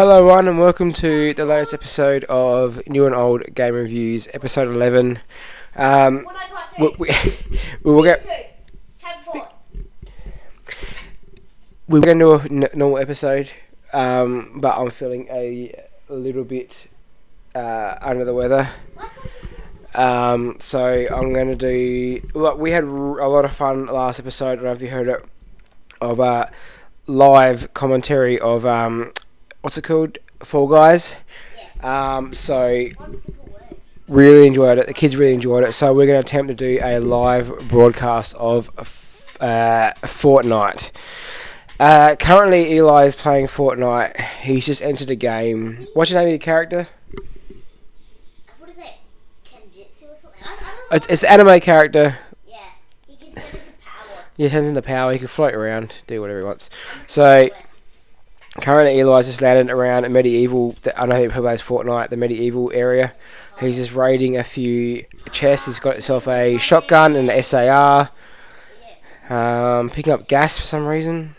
Hello, everyone, and welcome to the latest episode of New and Old Game Reviews, episode 11. Um, we, 2. we, we will get. Season 2. Chapter 4. We were going to do a n- normal episode, um, but I'm feeling a little bit uh, under the weather. Um, so I'm going to do. Well, we had r- a lot of fun last episode. I don't know if you heard it of uh, live commentary of um, what's it called, Fall Guys. Um, so One simple word. really enjoyed it. The kids really enjoyed it. So we're going to attempt to do a live broadcast of uh, Fortnite. Uh, currently, Eli is playing Fortnite. He's just entered a game. What's your name of your character? What is it? Kenjutsu or something? I, I don't know. It's it's an anime character. Yeah. He can turn into power. He turns into power. He can float around, do whatever he wants. So. Currently, Eli's just landed around a medieval. I know he plays Fortnite, the medieval area. He's just raiding a few chests. He's got himself a shotgun and an SAR. Um, picking up gas for some reason.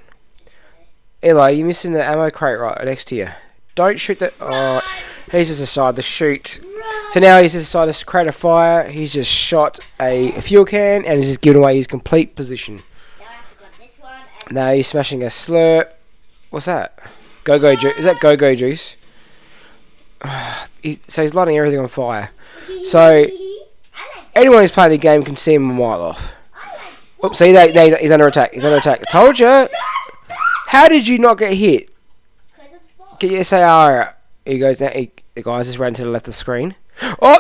Eli, you're missing the ammo crate right next to you. Don't shoot the. Oh, he's just decided to shoot. So now he's just decided to create a fire. He's just shot a fuel can and he's just given away his complete position. Now I have to grab this one. And Now he's smashing a slurp. What's that? Go go juice. Is that go go juice? He, so he's lighting everything on fire. So- Anyone who's playing the game can see him a mile off. Oops, see, he's under attack. He's under attack. I told you. How did you not get hit? Get your SAR. He goes now. He, the guys just ran to the left of the screen. Oh!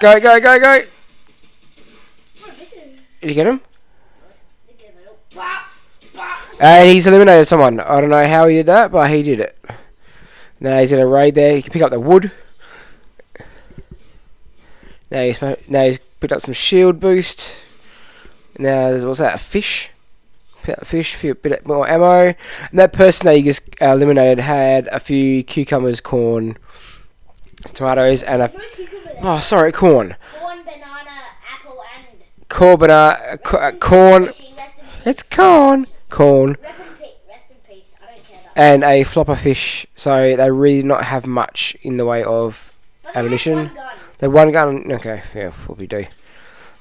Go, go, go, go! Did you get him? Look at it. Bah, bah. And he's eliminated someone. I don't know how he did that, but he did it. Now he's in a raid there. He can pick up the wood. Now he's now he's picked up some shield boost. Now there's what's that? A fish. Pick up a fish, a few bit more ammo. And that person that you just uh, eliminated had a few cucumbers, corn, tomatoes, and a No cucumber there. oh sorry corn, Corn, banana, apple, and. corn, banana, uh, corn. Fishing, rest in peace. It's corn, corn. Rest in peace. Rest in peace. I don't care that. and a flopper fish. So they really not have much in the way of But they ammunition. one gun. the one gun. Okay, yeah, probably do.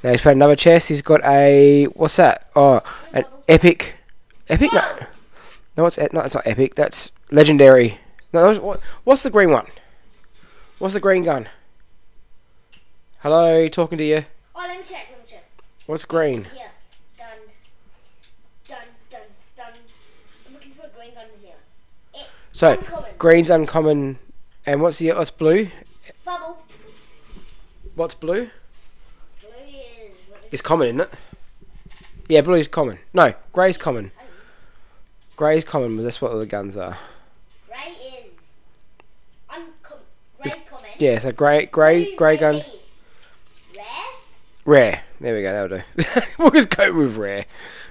Now he's found another chest. He's got a what's that? Oh, an epic, epic. No, no, it's no, it's not epic. That's legendary. No, what's- what, what's the green one? What's the green gun? Hello, talking to you. Oh, let me check. Let me check. What's green? Here. So, uncommon. Green's uncommon. And what's the what's blue? Bubble. What's blue? Blue is. It's common, isn't it? Yeah, blue's common. No, grey's common. Grey's common, but that's what all the guns are. Grey is. Uncommon. Grey's common. Yeah, so grey, grey, Blue, grey gun, Rare. rare. There we go. That'll do. we'll just go with rare.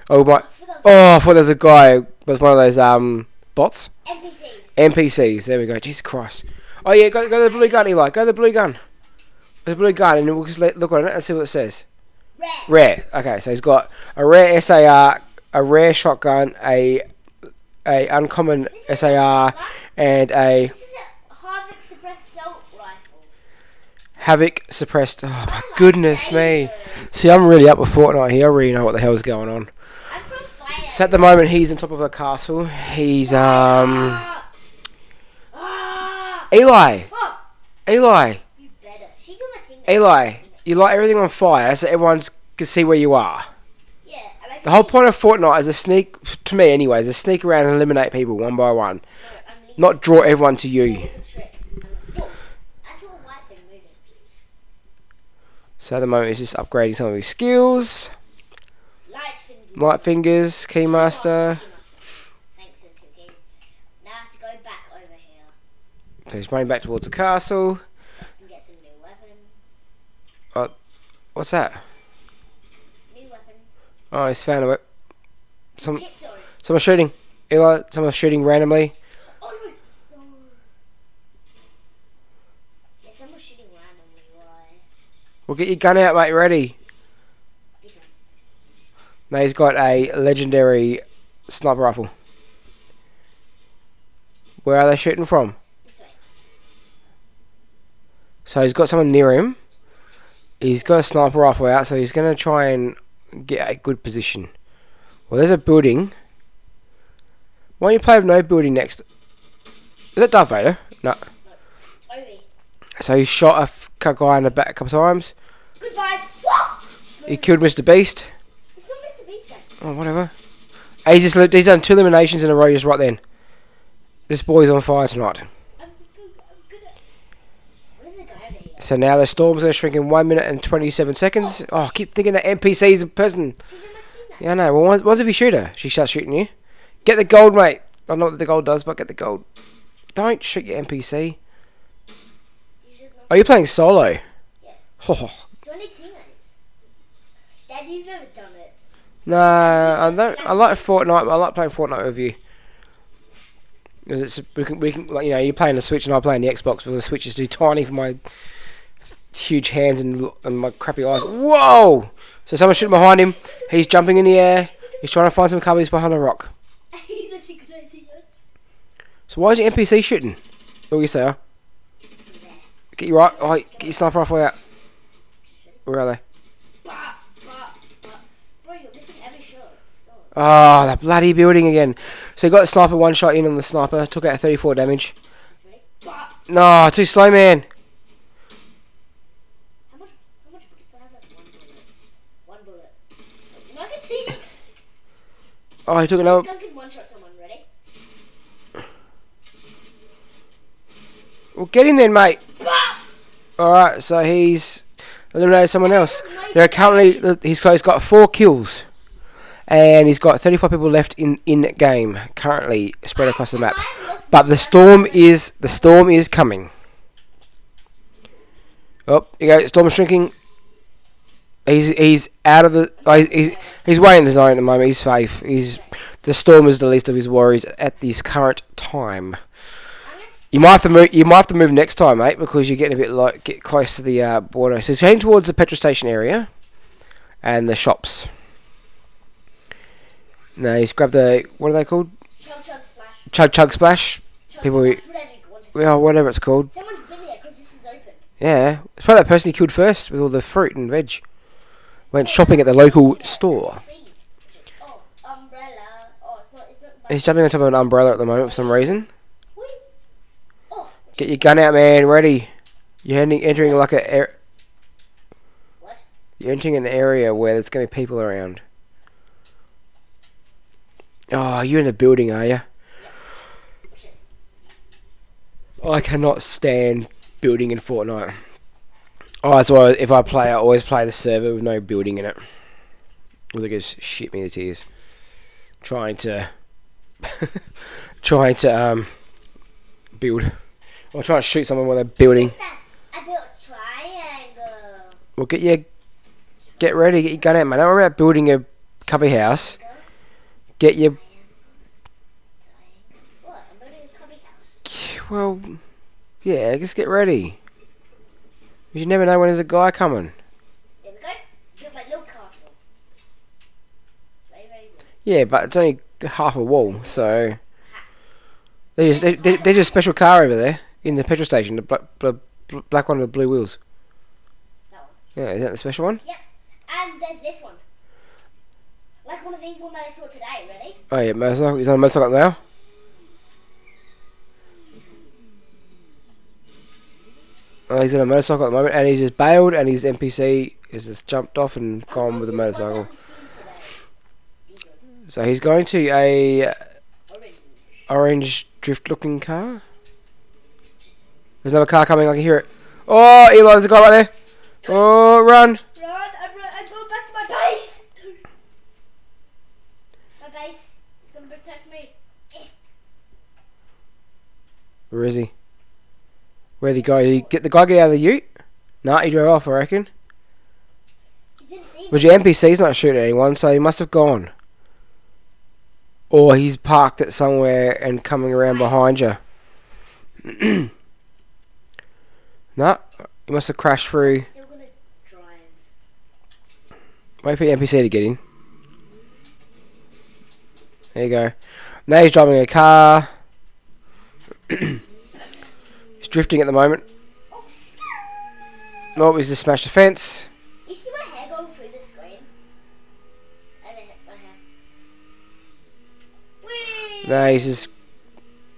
Oh my! For the Oh, I thought there was a guy. Was one of those um bots, NPCs. NPCs. There we go. Jesus Christ! Oh yeah, go go to the blue gun, Eli. Go to the blue gun. The blue gun, and we'll just let, look on it and see what it says. Rare. Rare. Okay, so he's got a rare SAR, a rare shotgun, a a uncommon SAR, and a This is a Havoc suppressed assault rifle. Havoc suppressed. Oh my goodness me! See, I'm really up with Fortnite here. I really know what the hell's going on. I'm from fire. So at the moment, he's on top of a castle. He's um! Eli. Oh, Eli. you better. She's on my team. Eli. You light everything on fire so everyone can see where you are. Yeah, I The whole point of Fortnite is to sneak, to me anyway, is to sneak around and eliminate people one by one, I'm leaving. not draw everyone to you. It's a trick. I'm like, whoa, I saw a white thing moving. So at the moment, he's just upgrading some of his skills. Light fingers. Light fingers, keymaster. Thanks for the two keys. Now I have to go back over here So he's running back towards the castle. and get some new weapons. Uh, what's that? New weapons. Oh, he's found a whip. Some Shit, someone's shooting. Eli, someone's shooting randomly. Oh no! Yeah, someone's shooting randomly. Why? Well, get your gun out, mate. Ready? Now he's got a legendary sniper rifle. Where are they shooting from? So he's got someone near him. He's got a sniper rifle out, so he's going to try and get a good position. Well, there's a building. Why don't you play with no building next? Is that Darth Vader? No. So he shot a guy in the back a couple times. Goodbye. He killed Mr. Beast. It's not Mr. Beast. Oh, whatever. He's just he's done two eliminations in a row just right then. This boy's on fire tonight. I'm, I'm good at. What is the guy over here? So now the storm's going to shrink in one minute and 27 seconds. Oh, I keep thinking that NPC's a person. She's in my team now. Yeah, I know. Well, what, if you shoot her? She starts shooting you. Get the gold, mate. I know what the gold does, but get the gold. Don't shoot your NPC. You should not. Are you playing solo? Yeah. Oh, It's only teammates. Dad, you've never done it. nah, I don't. I like Fortnite, but I like playing Fortnite with you. Because it's we can we can like you know you're playing the Switch and I'm playing the Xbox, but the Switch is too tiny for my huge hands and and my crappy eyes. Whoa! So someone's shooting behind him. He's jumping in the air. He's trying to find some cover. He's behind a rock. That's a good idea. So why is your NPC shooting? Oh, you say? Get your right. Oh, get your sniper rifle out. Where are they? Oh, that bloody building again. So he got the sniper one shot in on the sniper. Took out 34 damage. No, too slow, man. How much? How much bullets do I have? Like one bullet. One bullet. No, I can see. Oh, he took another. This gun can one shot someone. Ready? Well, get in then, mate. Alright, so he's eliminated someone else. There are currently. He's, so he's got four kills. And he's got 35 people left in, in game currently spread across the map. But the storm is the storm is coming. Oh, you go. Storm is shrinking. He's he's out of the. oh, he's he's, way in the zone at the moment. He's safe. He's the storm is the least of his worries at this current time. I'm gonna s- You might have to move. You might have to move next time, mate, because you're getting a bit like get close to the uh, border. So he's heading towards the petrol station area, and the shops. No, he's grabbed the what are they called? chug chug splash. Chug chug splash. Chug People- splash, whatever. Well, whatever it's called. Someone's been here because this is open. Yeah, it's probably that person he killed first with all the fruit and veg. Went shopping at the local store. Please. Oh. Oh, it's not. It's not. He's jumping on top of an umbrella at the moment for some reason. Oh, Get your gun out, man. Ready. You're entering like a. What? you're entering an area where there's gonna be people around. Oh, you're in the building, are you? I cannot stand building in Fortnite. Oh, that's why if I play, I always play the server with no building in it. Because it just shit me to tears. Trying to, trying to um, build, or trying to shoot someone while they're building. I built a triangle. Well, get your, get ready, get your gun out, man. Don't worry about building a cubby house. Get your, What? I'm building a cubby house. well, yeah, just get ready. You never know when there's a guy coming. There we go. Built my little castle. It's very, very. Yeah, but it's only half a wall, so there's there, there- there's a special car over there in the petrol station, the black, bl- bl- black one with the blue wheels. That one. Yeah, is that the special one? Yep. And there's this one. Like one of these one that I saw today. Ready? Oh yeah, motorcycle. He's on a motorcycle now. Uh, he's on a motorcycle at the moment, and he's just bailed, and his NPC is just jumped off and gone with the This is one motorcycle. that we seen today. These ones. So he's going to a Orange. drift-looking car. There's another car coming. I can hear it. Oh, Eli, there's a guy right there. Oh, run! Run! I'm, run, I'm going back to my base. My base is gonna protect me. Where is he? Where'd he go? Did he get the guy get out of the ute? Nah, he drove off, I reckon. He didn't see me. But your NPC's not shooting anyone, so he must have gone. Or he's parked it somewhere and coming around behind you. nah, he must have crashed through. Still gonna drive. Wait for your NPC to get in. There you go. Now he's driving a car. drifting at the moment. Oh. Oh, he's just smashed the fence. You see my hair going through the screen? And I my hair. Whee! No, he's just.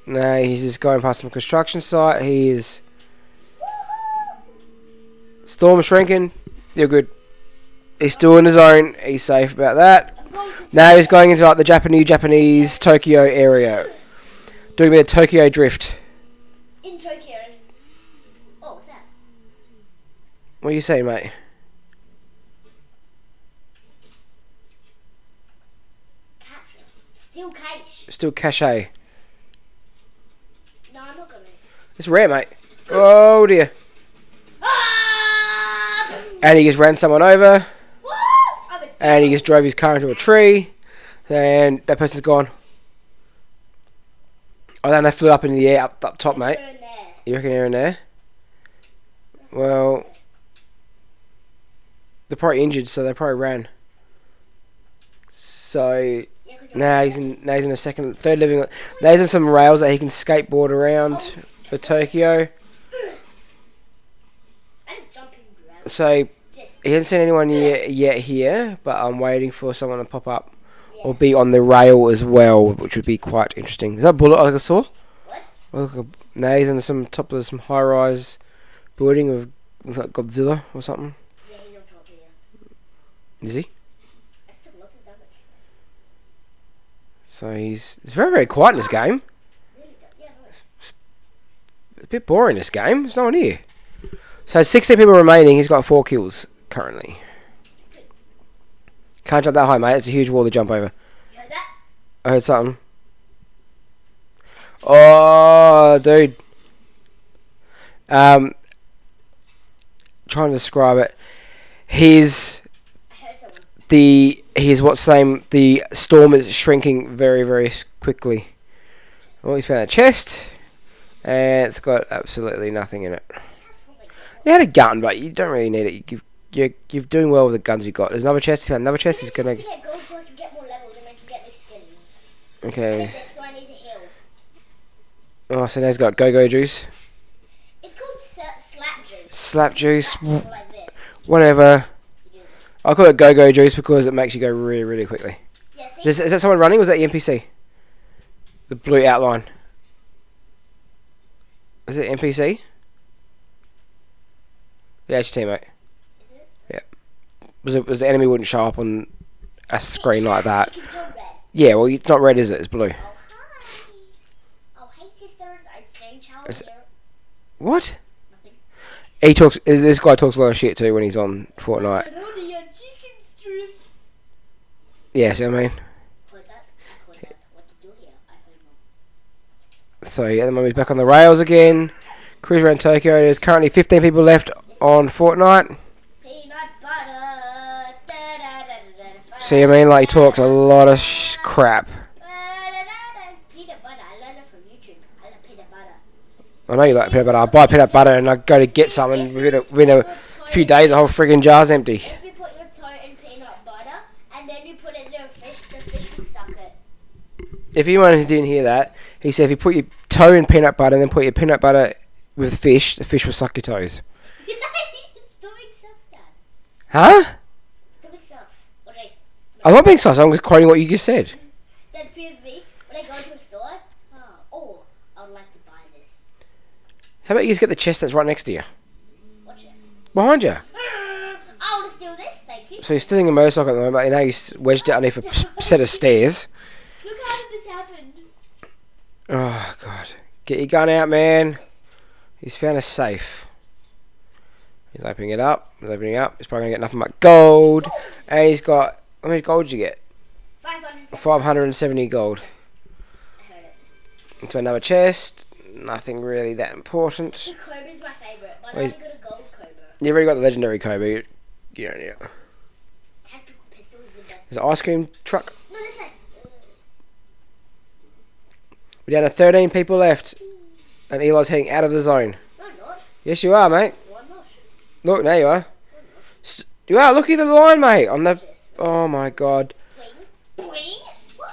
No, he's just going past some construction site. He is. Woohoo! Storm shrinking. You're good. He's still in his zone. He's safe about that. I'm going to Now he's going into like the Japanese, Japanese Tokyo area, doing a bit of Tokyo drift. in Tokyo. Oh, what's that? What are you saying, mate? Capture. Steel cage. Still cachet. No, I'm not gonna. It's rare, mate. Oh dear. Ah! And he just ran someone over, Woo! I'm a and he just drove his car into a tree, and that person's gone. Oh, then they flew up in the air up, up top, mate. They're in there. You reckon they're in there? Well, they're probably injured, so they probably ran. So Yeah, now he's in. Now he's in a second, third living. Now he's in some rails that he can skateboard around for Tokyo. I just jumping around. So he hasn't seen anyone yet, yet here, but I'm waiting for someone to pop up yeah. or be on the rail as well, which would be quite interesting. Is that bullet like I saw? What? Look, now he's in some top of some high-rise building of like Godzilla or something. Yeah, he's on top here. Is he? I took lots of damage. So he's it's very very quiet in this game. Really? Good. Yeah, no. it's- a bit boring this game. There's no one here. So 16 people remaining. He's got four kills currently. Can't jump that high, mate. It's a huge wall to jump over. You heard that? I heard something. Oh, dude. Um, trying to describe it. His I heard someone. The his what's the name? The storm is shrinking very very quickly. Oh, he's found a chest, and it's got absolutely nothing in it. It has something. You had a gun, but you don't really need it. You, you're you're doing well with the guns you got. There's another chest. Another chest. He's It's gonna just to get gold so I can get more levels and I can get new skins. And okay. this, so I need to heal. Oh, so now he's got go go juice, It's called slap juice. slap juice, Slap juice like this. whatever. You do this. I call it go go juice because it makes you go really really quickly. Yeah. Is, is that someone running? Was that the NPC? The blue outline. Is it NPC? Yeah, it's your teammate. Is it? Was it was the enemy wouldn't show up on a screen like that? You red. Yeah, well, it's not red, is it? It's blue. Oh, hi. Oh, hey, sisters. I stay Is- What? Nothing. He talks. This guy talks a lot of shit too when he's on Fortnite. Only a chicken strip. Yeah, see what I mean. Heard that? I heard that. What to do here? I mean. So at the moment he's back on the rails again. Cruise around Tokyo. There's currently 15 people left on Fortnite. See I mean? Like he talks a lot of sh- crap. I know you like peanut butter. I buy peanut butter and I go to get some and within a, within a few days the whole friggin' jar's empty. If you put your toe in peanut butter and then you put it in a fish, the fish will suck it. If anyone who didn't hear that, he said if you put your toe in peanut butter and then put your peanut butter with fish, the fish will suck your toes. Stomach sauce, Dad. Huh? Stomach sauce. When I, I'm not being sus. I'm just quoting what you just said. PV, when I go to a store, oh, oh, I would like to buy this. How about you just get the chest that's right next to you? Watch this. Behind you. I want to steal this, thank you. So he's stealing a motorcycle at the moment, but now he's wedged it underneath a set of stairs. Look how did this happen. Oh, God. Get your gun out, man. He's found a safe. He's opening it up. He's opening it up. He's probably going to get nothing but gold. And he's got. How many gold did you get? 500. 570 gold. I heard it. Into another chest. Nothing really that important. The Cobra's my favorite, but I only got a gold Cobra. You've already got the legendary Cobra. You, you don't need it. Tactical pistol is the best. There's an ice cream truck. No, this side. We're down to 13 people left. And Eli's heading out of the zone. No, not. Yes, you are, mate. I'm not. Look, there you are. S- You are. Look at the line, mate. On the. Oh my god. Boing. Boing. Woo!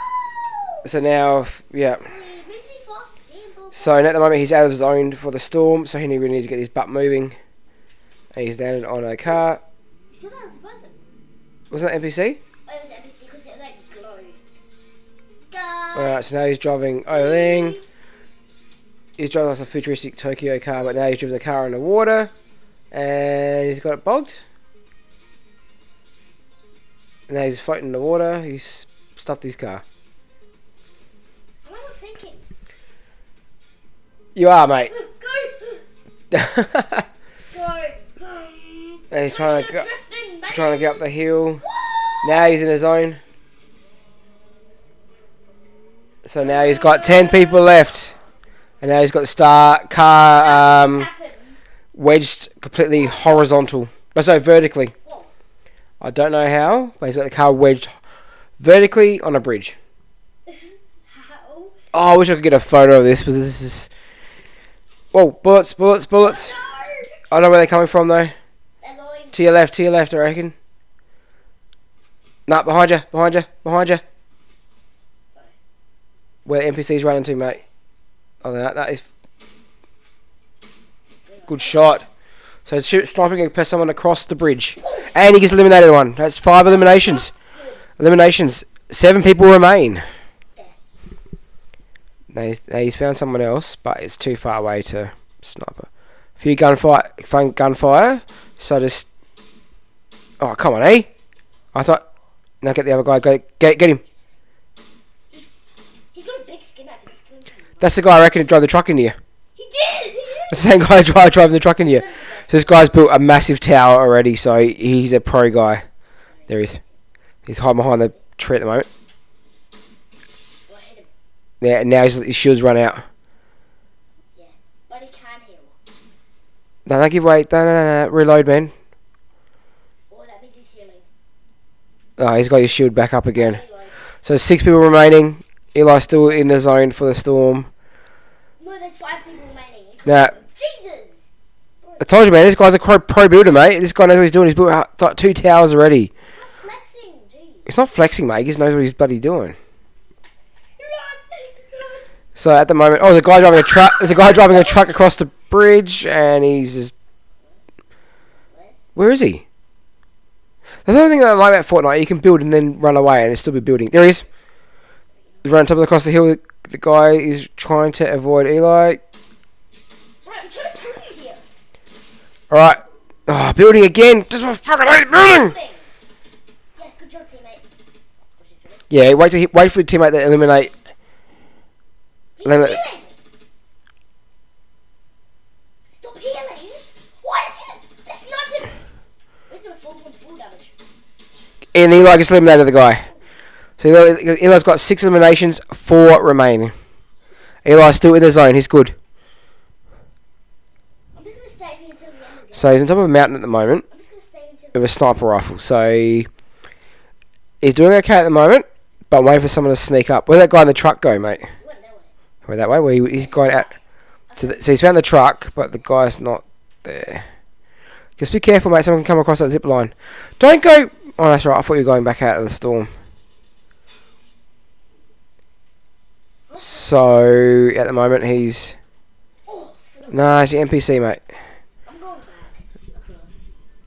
So now, yeah. It makes me fast to see him go So at the moment he's out of zone for the storm, so he really needs to get his butt moving. And he's landed on a car. You saw that a person. Wasn't that NPC? Oh, it was NPC Alright, so now he's driving Oling. He's driving like a futuristic Tokyo car, but now he's driven the car in the water. And he's got it bogged. And now he's floating in the water. He's stuffed his car. Am I not sinking? You are, mate. Go! go. and he's trying to, go, trying to get up the hill. Now he's in his zone. So now he's got 10 people left. And now he's got the star car um, wedged completely horizontal. No, sorry, vertically. I don't know how, but he's got the car wedged vertically on a bridge. Oh, I wish I could get a photo of this, but this is. Whoa, bullets, bullets, bullets. No! I don't know where they're coming from though. To your left, to your left, I reckon. Nah, behind you, behind you, behind you. Where NPC's running to, mate. Oh, that, that is. Good shot. So shoot, sniping and press someone across the bridge. And he gets eliminated one. That's five eliminations. Eliminations. Seven people remain. Now he's, now he's found someone else, but it's too far away to sniper. A few gunfire, fun gunfire. So just. Oh come on, eh? I thought. Now get the other guy. Go get get him. He's got a big skin up. His skin can- That's the guy I reckon who drove the truck into you. He did! He did! That's the same guy who driving the truck into you. So this guy's built a massive tower already. So he's a pro guy. There he is. He's hiding behind the tree at the moment. Well, I hit him. Yeah, and now his, his shield's run out. Yeah, but he can heal. No, don't give way. No, no, no, no. Reload, man. Oh, that means he's healing. Oh, he's got his shield back up again. So six people remaining. Eli's still in the zone for the storm. No, there's five people remaining. Nah. Jesus! I told you, man. This guy's a pro, pro builder, mate. This guy knows what he's doing. He's built out- like two towers already. Stop flexing, jeez. It's not flexing, mate. He just knows what he's bloody doing. So at the moment, oh, the guy driving a truck. There's a guy driving a truck across the bridge, and he's just. Where is he? The only thing I like about Fortnite, you can build and then run away, and it's still be building. There he is. He's running top of across the hill. The guy is trying to avoid Eli. Right, I'm trying to kill you here. All right. Oh, building again. Just for fucking hate building. Yeah, good job, teammate. Yeah, wait to hit, wait for your teammate to eliminate. He's healing! Stop healing! Why is he? It's not him! He's gonna fall full damage. And Eli gets eliminated the guy. So Eli, Eli's got six eliminations, four remaining. Eli's still in the zone. He's good. I'm just gonna stay here until the end of the game. So he's on top of a mountain at the moment I'm just gonna stay until with a sniper rifle. So he's doing okay at the moment, but I'm waiting for someone to sneak up. Where'd that guy in the truck go, mate? went that way. Where that way? Where he, he's going out. To the, so he's found the truck, but the guy's not there. Just be careful, mate. Someone can come across that zip line. Don't go. Oh, that's right. I thought you were going back out of the storm. So at the moment he's no, he's the NPC, mate. I'm going back.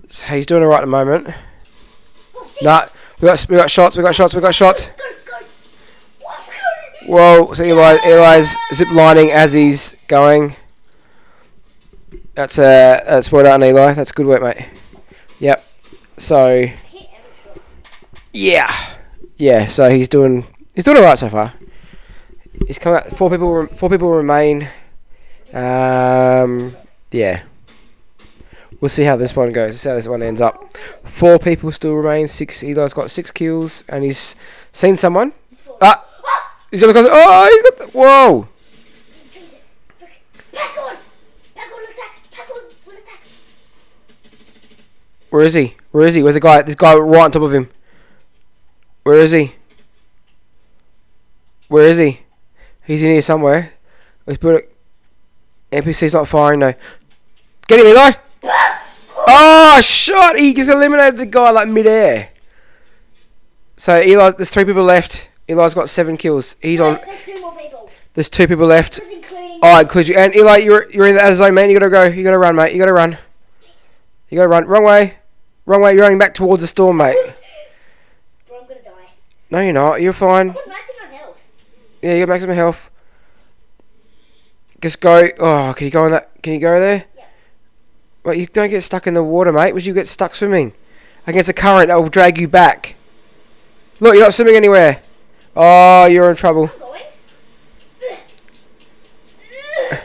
So he's doing alright at the moment. Nah, we got we got shots. We got shots. We got shots. Whoa! So Eli, Eli's zip lining as he's going. That's uh, that's well done, Eli. That's good work, mate. Yep. So yeah, yeah. So he's doing he's doing alright so far. He's coming out. Four people. Four people remain. Um. Yeah. We'll see how this one goes. See how this one ends up. Four people still remain. Six. Eli's got six kills, and he's seen someone. Ah! He's gonna go. Oh, he's got. The, whoa! Where is he? Where is he? Where's the guy? This guy right on top of him. Where is he? Where is he? He's in here somewhere. Let's put it. NPC's not firing though. Get him, Eli! Oh, shot! He just eliminated the guy like mid-air. So Eli, there's three people left. Eli's got seven kills. He's on. There's two more people. There's two people left. Oh, I include you. And Eli, you're you're in the other zone, man. You gotta go. You gotta run, mate. You gotta run. You gotta run. Wrong way. Wrong way. You're running back towards the storm, mate. Bro, I'm gonna die. No, you're not. You're fine. I'm on maximum health. Yeah, you got maximum health. Just go. Oh, can you go on that? Can you go there? Yeah. Wait, you don't get stuck in the water, mate. Would you get stuck swimming against a current that will drag you back? Look, you're not swimming anywhere. Oh, you're in trouble. I'm going.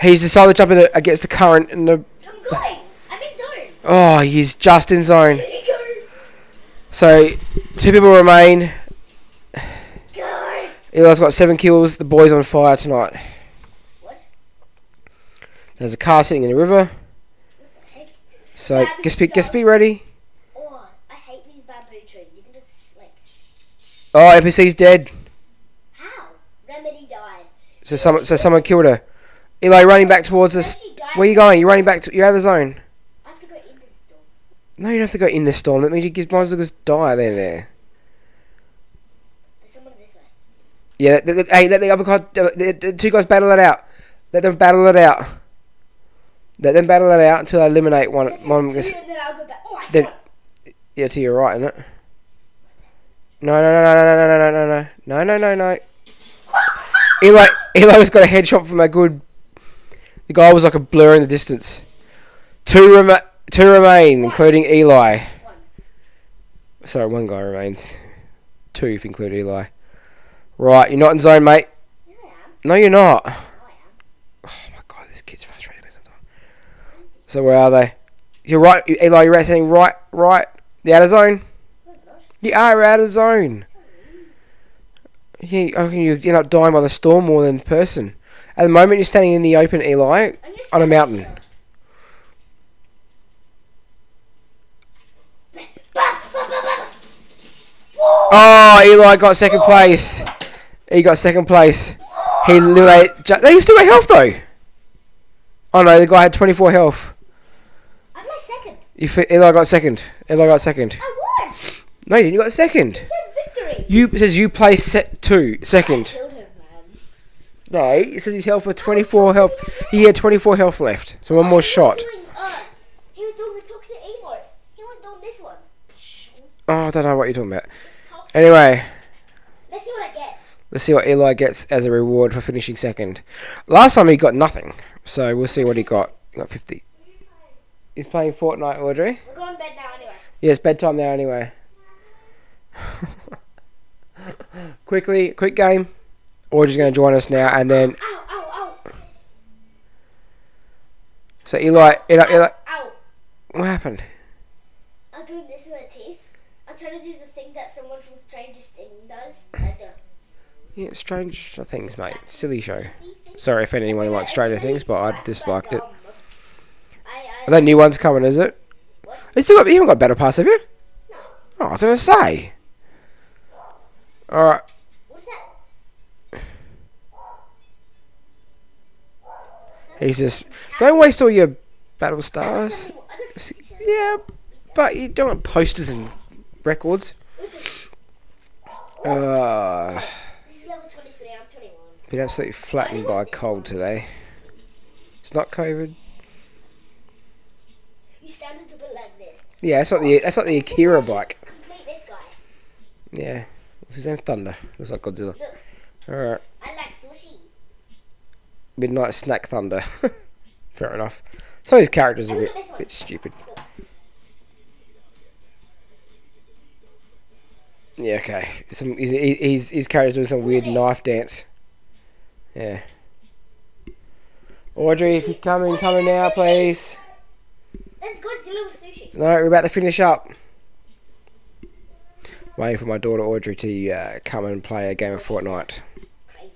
He's decided to jump in the, against the current, and the I'm going. I'm in zone. oh, he's just in zone. Go. So, two people remain. Eli's got seven kills. The boy's on fire tonight. What? There's a car sitting in the river. Heck. So, just be, just be ready. Oh, I hate these bamboo trees. You can just like. Oh, NPC's dead. How? Remedy died. So someone, so someone killed her. Eli running back towards us. Where are you going? You're running back. To, you're out of the zone. I have to go in this door. No, you don't have to go in the storm. That means you might as well just die then. There. There's someone this way. Yeah. The, the, hey, let the other guy. Uh, the, the two guys battle it out. Let them battle it out. Let them battle it out until I eliminate one. Let's One. do then I'll go back. Oh, I Then- Yeah, to your right, isn't it? No, no, no, no, no, no, no, no, no, no, no, no, no. No Eli, Eli's got a headshot from a good. The guy was like a blur in the distance. Two rema- two remain, including Eli. One. Sorry, one guy remains. Two if you include Eli. Right, you're not in zone, mate. Yeah, No, you're not. Oh, am. Oh my god, this kid's frustrating me sometimes. So where are they? You're right, Eli. You're saying right, right. The outer zone. I'm. You are out of zone. Yeah, you end up dying by the storm more than person? At the moment, you're standing in the open, Eli, on a mountain. Oh, Eli got second place. He got second place. He eliminated. Ju- they still got health though. Oh no, the guy had 24 health. I'm like second. You fi- Eli got second. Eli got second. I won. No, you didn't. You got second. It said victory. You it says you placed set two second. I killed him, man. No, it says his health for 24 health. He had 24 health left. So one more He was shot. doing, uh, he was doing the toxic emote. He was doing this one. Oh, I don't know what you're talking about. It's toxic. Anyway. Let's see what I get. Let's see what Eli gets as a reward for finishing second. Last time he got nothing, so we'll see what he got. He got 50. He's playing Fortnite, Audrey. We're going to bed now anyway. Yeah, it's bedtime now anyway. Quickly, quick game. Audrey's going to join us now, and then Ow, ow, ow. so Eli, Eli, Eli Ow. what happened? I'm doing this in my teeth. I'm trying to do the thing that someone from Strangest Thing does. Like the- Yeah, Strange Things, mate. Silly show. Sorry if anyone likes Stranger Things, but I disliked it. Are there new ones coming? Is it? You still got? You haven't got Battle Pass, have you? No. Oh, I was gonna say. All right. What's that? He's just don't waste all your battle stars. I got 67. Yeah, but you don't want posters and records. Uh, This is level 23. I'm 21. Been absolutely flattened by a cold today. It's not COVID. You stand a bit like this. Yeah, that's not the that's not the Akira bike. Complete this guy. Yeah, what's his name? Thunder. Looks like Godzilla. Look, All right, I like sushi. Midnight Snack Thunder. Fair enough. Some of his characters are a bit look at this one. bit stupid. Look. Yeah, okay. Some he's, he's his character's doing some weird knife dance. Yeah. Audrey, if you come in, come in now, please. That's Godzilla with sushi. No, we're about to finish up. Waiting for my daughter Audrey to uh, come and play a game of Fortnite. Crazy.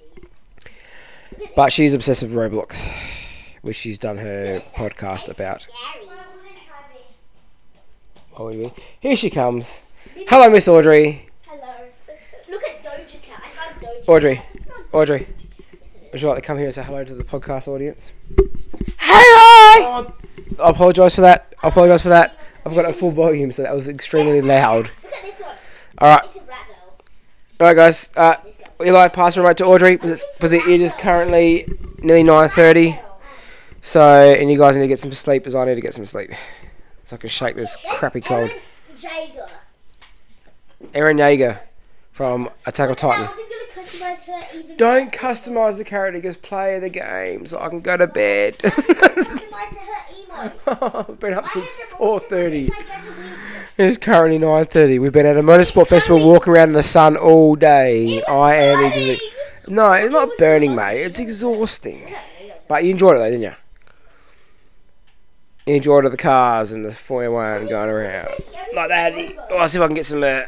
Look at But she's obsessed with Roblox, which she's done her podcast about. Scary. Audrey. Here she comes. Hello, Miss Audrey. Hello. Look at Doja Cat. I found Doja Audrey. Cat. Audrey, Yes, it is. Would you like to come here and say hello to the podcast audience? Hello! I apologise for that. I apologise for that. I've got at full volume, so that was extremely loud. Look at this one. Alright, It's a rat though. alright, guys. Uh, Eli, pass the remote to Audrey, because it is currently nearly nine thirty. So, and you guys need to get some sleep, as I need to get some sleep, so I can shake this crappy cold. Eren Jaeger. From Attack on Titan. Now, they're gonna customize her even Don't customize the character, just play the game so I can go to bed. I've been up since is it all 4:30. If I go to Weeble? It's currently 9:30. We've been at a motorsport festival, walking around in the sun all day. I am exhausted. No, it's not burning, mate. It's exhausting. But you enjoyed it though, didn't you? You enjoyed all the cars and the Formula One going around like that. Oh, I'll see if I can get some uh,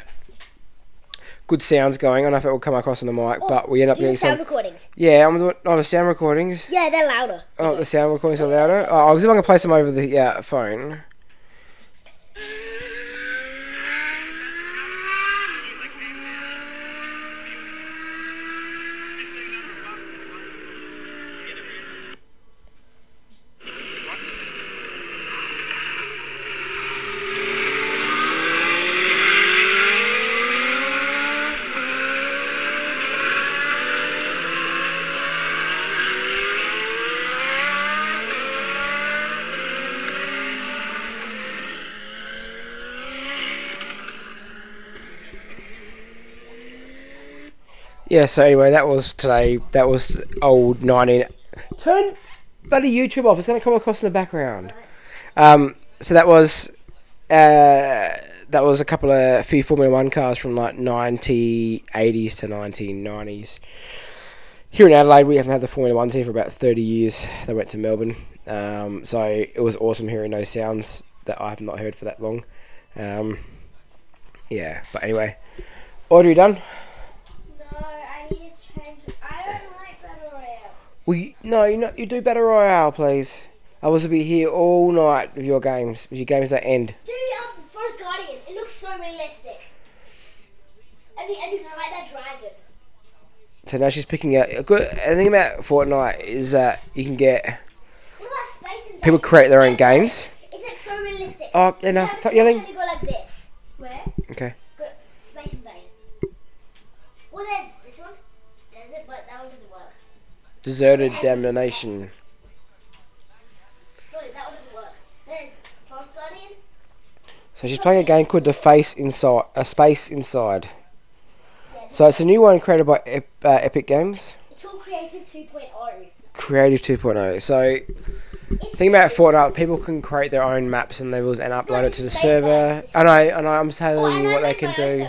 good sounds going. I don't know if it will come across on the mic, but we end up getting sound some. recordings? Yeah, I'm doing oh the sound recordings. Yeah, they're louder. Oh, the sound recordings are louder. Oh, I'll see if I can play some over the uh, phone. Yeah. So anyway, that was today. That was old 19. Turn bloody YouTube off. It's going to come across in the background. Um. So that was. Uh, that was a couple of a few Formula One cars from like 1980s to 1990s. Here in Adelaide, we haven't had the Formula Ones here for about 30 years. They went to Melbourne, um, so it was awesome hearing those sounds that I have not heard for that long. Um, yeah, but anyway, Audrey, done? No, I need to change. I don't like Battle Royale. We no, you know, you do Battle Royale, please. I was to be here all night with your games. With your games that end. Do um Forest Guardian. It looks so realistic. And you, and you fight that dragon. So now she's picking out. A good. The thing about Fortnite is that you can get What about Space people create their own games. It's like so realistic. Oh, enough! You Stop yelling. switch and you go like this. Where? Okay. Forest damnation. So she's playing a game called The Face Inside, a Space Inside. So it's a new one created by Ep, uh, Epic Games, it's called Creative oh. 2.0. Creative 2.0. So think about Fortnite, people can create their own maps and levels and upload it to the server. And I, and I, I'm Oh, telling you what they can do.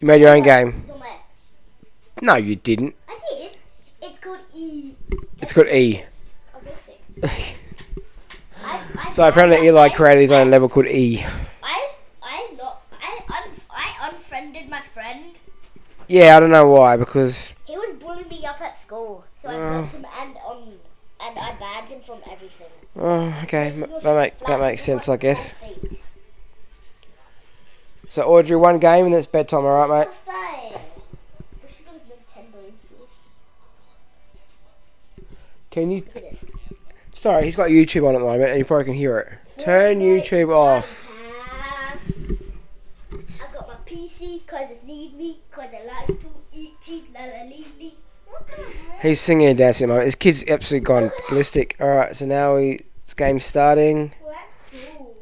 You made your own game. It's on there. No, you didn't. I did. It's called E. It's called E. I built it. I, I So apparently Eli created his own level called E. I I not I un, I unfriended my friend. Yeah, I don't know why because He was bullying me up at school, so I Oh. blocked him and on and I banned him from everything. oh, okay, He m- was that make that makes sense, I guess. So Audrey, one game and it's bedtime, all right, mate. Can you? Sorry, he's got YouTube on at the moment, and you probably can hear it. Turn YouTube off. I got my PC it's need me because I like to eat cheese. La la lee lee. What the heck? He's singing and dancing at the moment. His kid's absolutely gone ballistic. All right, so now we this game's starting. Well, that's cool.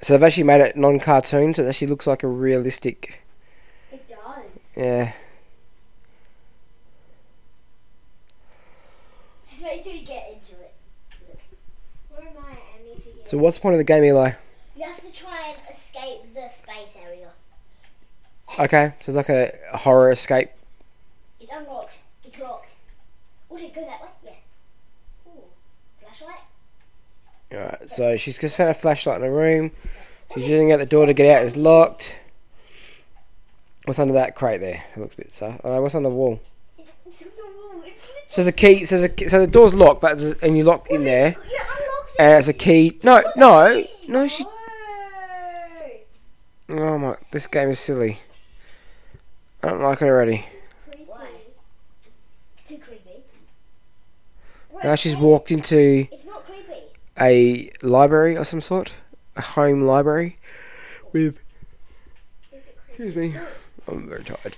So they've actually made it non-cartoon, so it actually looks like a realistic. It does. Yeah. Just wait till you get into it. Where am I? I need to get. So what's the point of the game, Eli? You have to try and escape the space area. Okay, so it's like a, a horror escape. It's unlocked. It's locked. Should it go that way? Yeah. Ooh. Flashlight? All right, so she's just found a flashlight in the room. She's using it. The door to get out is locked. What's under that crate there? It looks a bit sus. Oh, no, what's on the wall? It's, it's the wall. It's literally. So there's a key. So, there's a, so the door's locked, but and you're locked in there. You're unlocked. And uh, there's a key. No, no, no. She. Oh my! This game is silly. I don't like it already. Creepy. It's too creepy. Now she's walked into It's not creepy. a library of some sort, a home library, with. Excuse me. I'm very tired.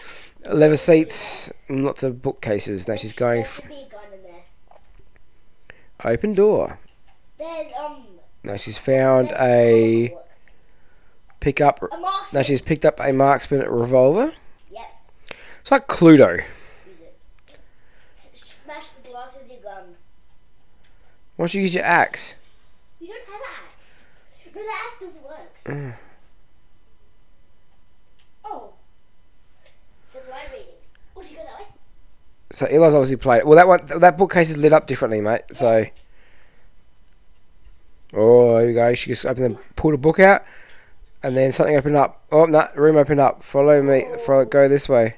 Leather seats and lots of bookcases. Now she's going. F- should be a gun in there. Open door. There's um. No, she's found a pickup. A marksman. No, she's picked up a marksman revolver. Yep. It's like Cluedo. Use it. S- smash the glass with your gun. Why don't you use your axe? You don't have an axe. No, the axe doesn't work. Mm. Oh. So light reading. Oh, do you go that way? So Eli's obviously played. Well, that one, that bookcase is lit up differently, mate. So. Oh, here we go. She just opened, the, pulled a book out, and then something opened up. Oh, no, room opened up. Follow me. Follow, go this way.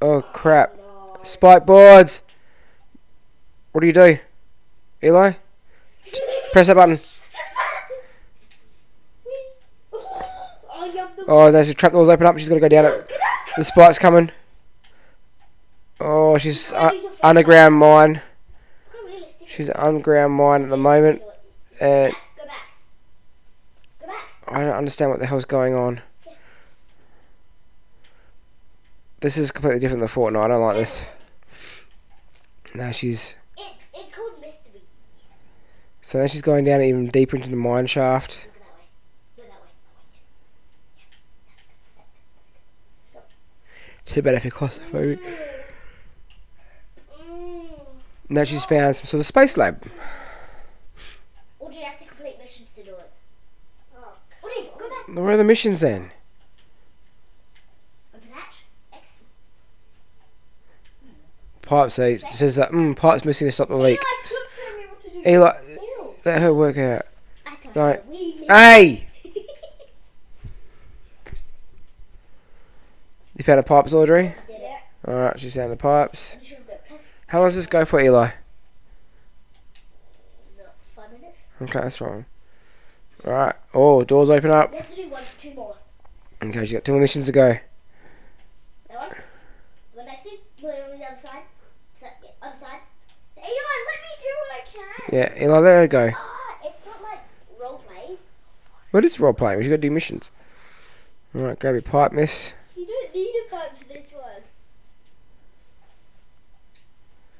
Oh crap! Spike boards. What do you do, Eli? Press that button. That's fine. Whee. Oh, Oh, there's a trap door's open up. She's got to go down it. The spike's coming. Oh, she's uh, underground mine. Look how realistic. She's underground mine at the moment, Go and back. Go back. Go back. I don't understand what the hell's going on. This is completely different than Fortnite. I don't like this. Now she's It's it's called mystery. so now she's going down even deeper into the mine shaft. Look that way. Look that way. That way. Too bad if you're claustrophobic. Now she's found some sort of space lab. Or do you have to complete missions to do it? Oh. Audrey, go back. Where are the missions then? Open hatch. X. Pipe says says that mm, pipe's missing to stop the leak. Eli, stop telling me what to do. Eli, let her work it out. I can't Don't. Hey, you found the pipes, Audrey. Did it. All right, she's found the pipes. You should go press. How long does this go for, Eli? Five minutes. Okay, that's wrong. All right. Oh, doors open up. Let's do one, two more. Okay, she got two more missions to go. That one. The one next to you. No, on the other side. So, yeah, other side. Eli, let me do what I can. Yeah, Eli, let her go. Ah, it's not like role plays. What is role playing? We've got to do missions. All right, grab your pipe, miss. You don't need a pipe for this one.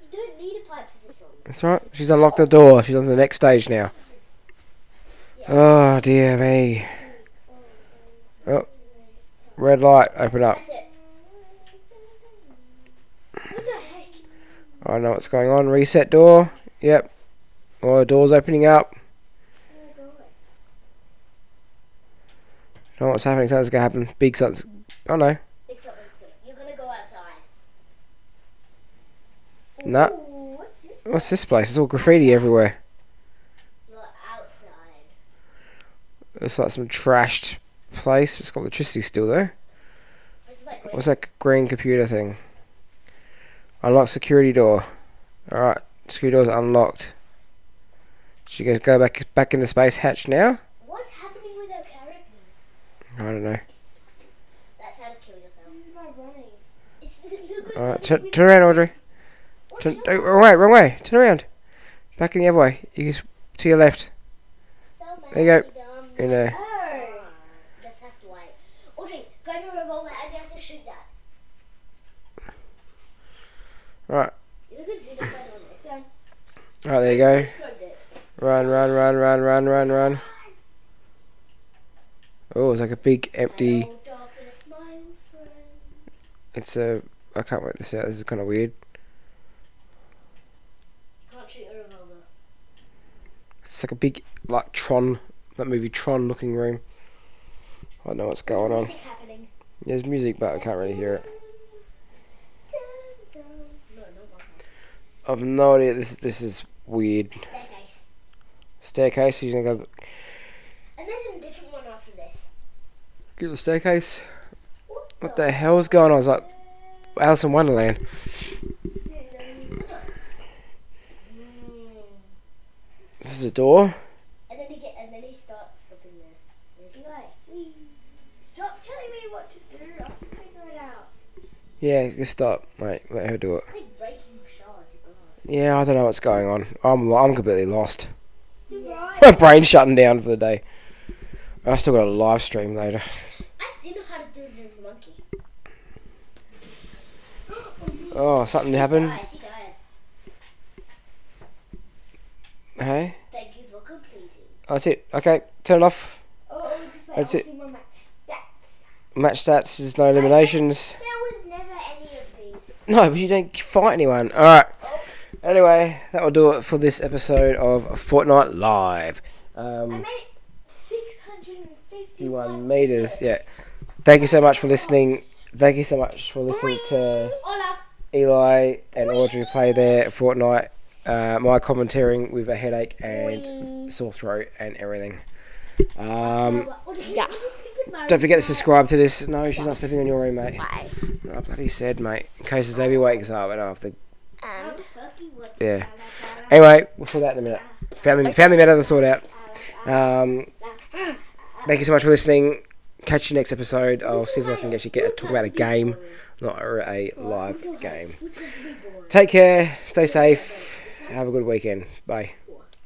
You don't need a pipe for this one. That's right. She's unlocked the door. She's on the next stage now. Oh dear me. Oh, red light. Open up. That's it. What the heck? I don't know what's going on. Reset door. Yep. Oh, the door's opening up. Oh, Don't know what's happening. Something's gonna happen. Big something's. Oh no. Think something's gonna. You're gonna go outside. Nah. Ooh, what's this? What's this place? It's all graffiti everywhere. Not outside. It's like some trashed place. It's got electricity still there. It's like What's that green computer thing? Unlock security door. Alright, security door's unlocked. Should you guys go back back in the space hatch now? What's happening with our character? I don't know. That's how to kill yourself. This is my running. It's, look what's Alright, turn, turn around, Audrey. Turn, oh, wrong way, wrong way. Turn around. Back in the other way. You can, to your left. So There you go. dumb- In there. Oh. Just have to wait. Audrey, grab your revolver and you have to shoot that. Alright, You look at Zeno by doing this. Run. alright, there you go. Run, run, run, run, run, run, run. Oh, it's like a big empty. Hello, darkness, my friend. It's a. I can't work this out. This is kind of weird. Can't shoot a revolver. It's like a big, like Tron, that movie Tron looking room. I don't know what's going on. Happening. There's music, but I can't really hear it. No, no, no. I've no idea. This this is weird. Staircase. Staircase. You're gonna go And there's a different one after this. get the staircase. What the hell hell's going on? It's like Alice in Wonderland. Mm. This is a door. And then he get, and then he starts slipping there. Nice. Stop telling me what to do. I'll figure it out. Yeah, just stop, mate. Let her do it. It's like breaking shards of glass. Yeah, I don't know what's going on. I'm lo- I'm completely lost. Still right. My brain's shutting down for the day. I still got a live stream later. I still know how to do the monkey. Oh, something happened. Died, she died. Hey, Thank you for completing. that's it. Okay, turn it off. Oh, just wait. That's it. my match stats. Match stats. There's no eliminations. There was never any of these. No, but you don't fight anyone. All right. Anyway, that will do it for this episode of Fortnite Live. I Um, made 651 51 meters. Yeah. Thank you so much for listening. Thank you so much for listening to Eli and Audrey play their Fortnite. Uh, my commentating with a headache and sore throat and everything. Um, yeah. don't forget to subscribe to this. No, she's not stepping on your room, mate. Bye. I bloody said, mate. In case the baby wakes up, I don't have to. And Yeah. Anyway, we'll sort that in a minute. Family, family matter to sort out. Um, thank you so much for listening. Catch you next episode. I'll see if I can actually get to talk about a game, not a, a live game. Take care. Stay safe. Have a good weekend. Bye.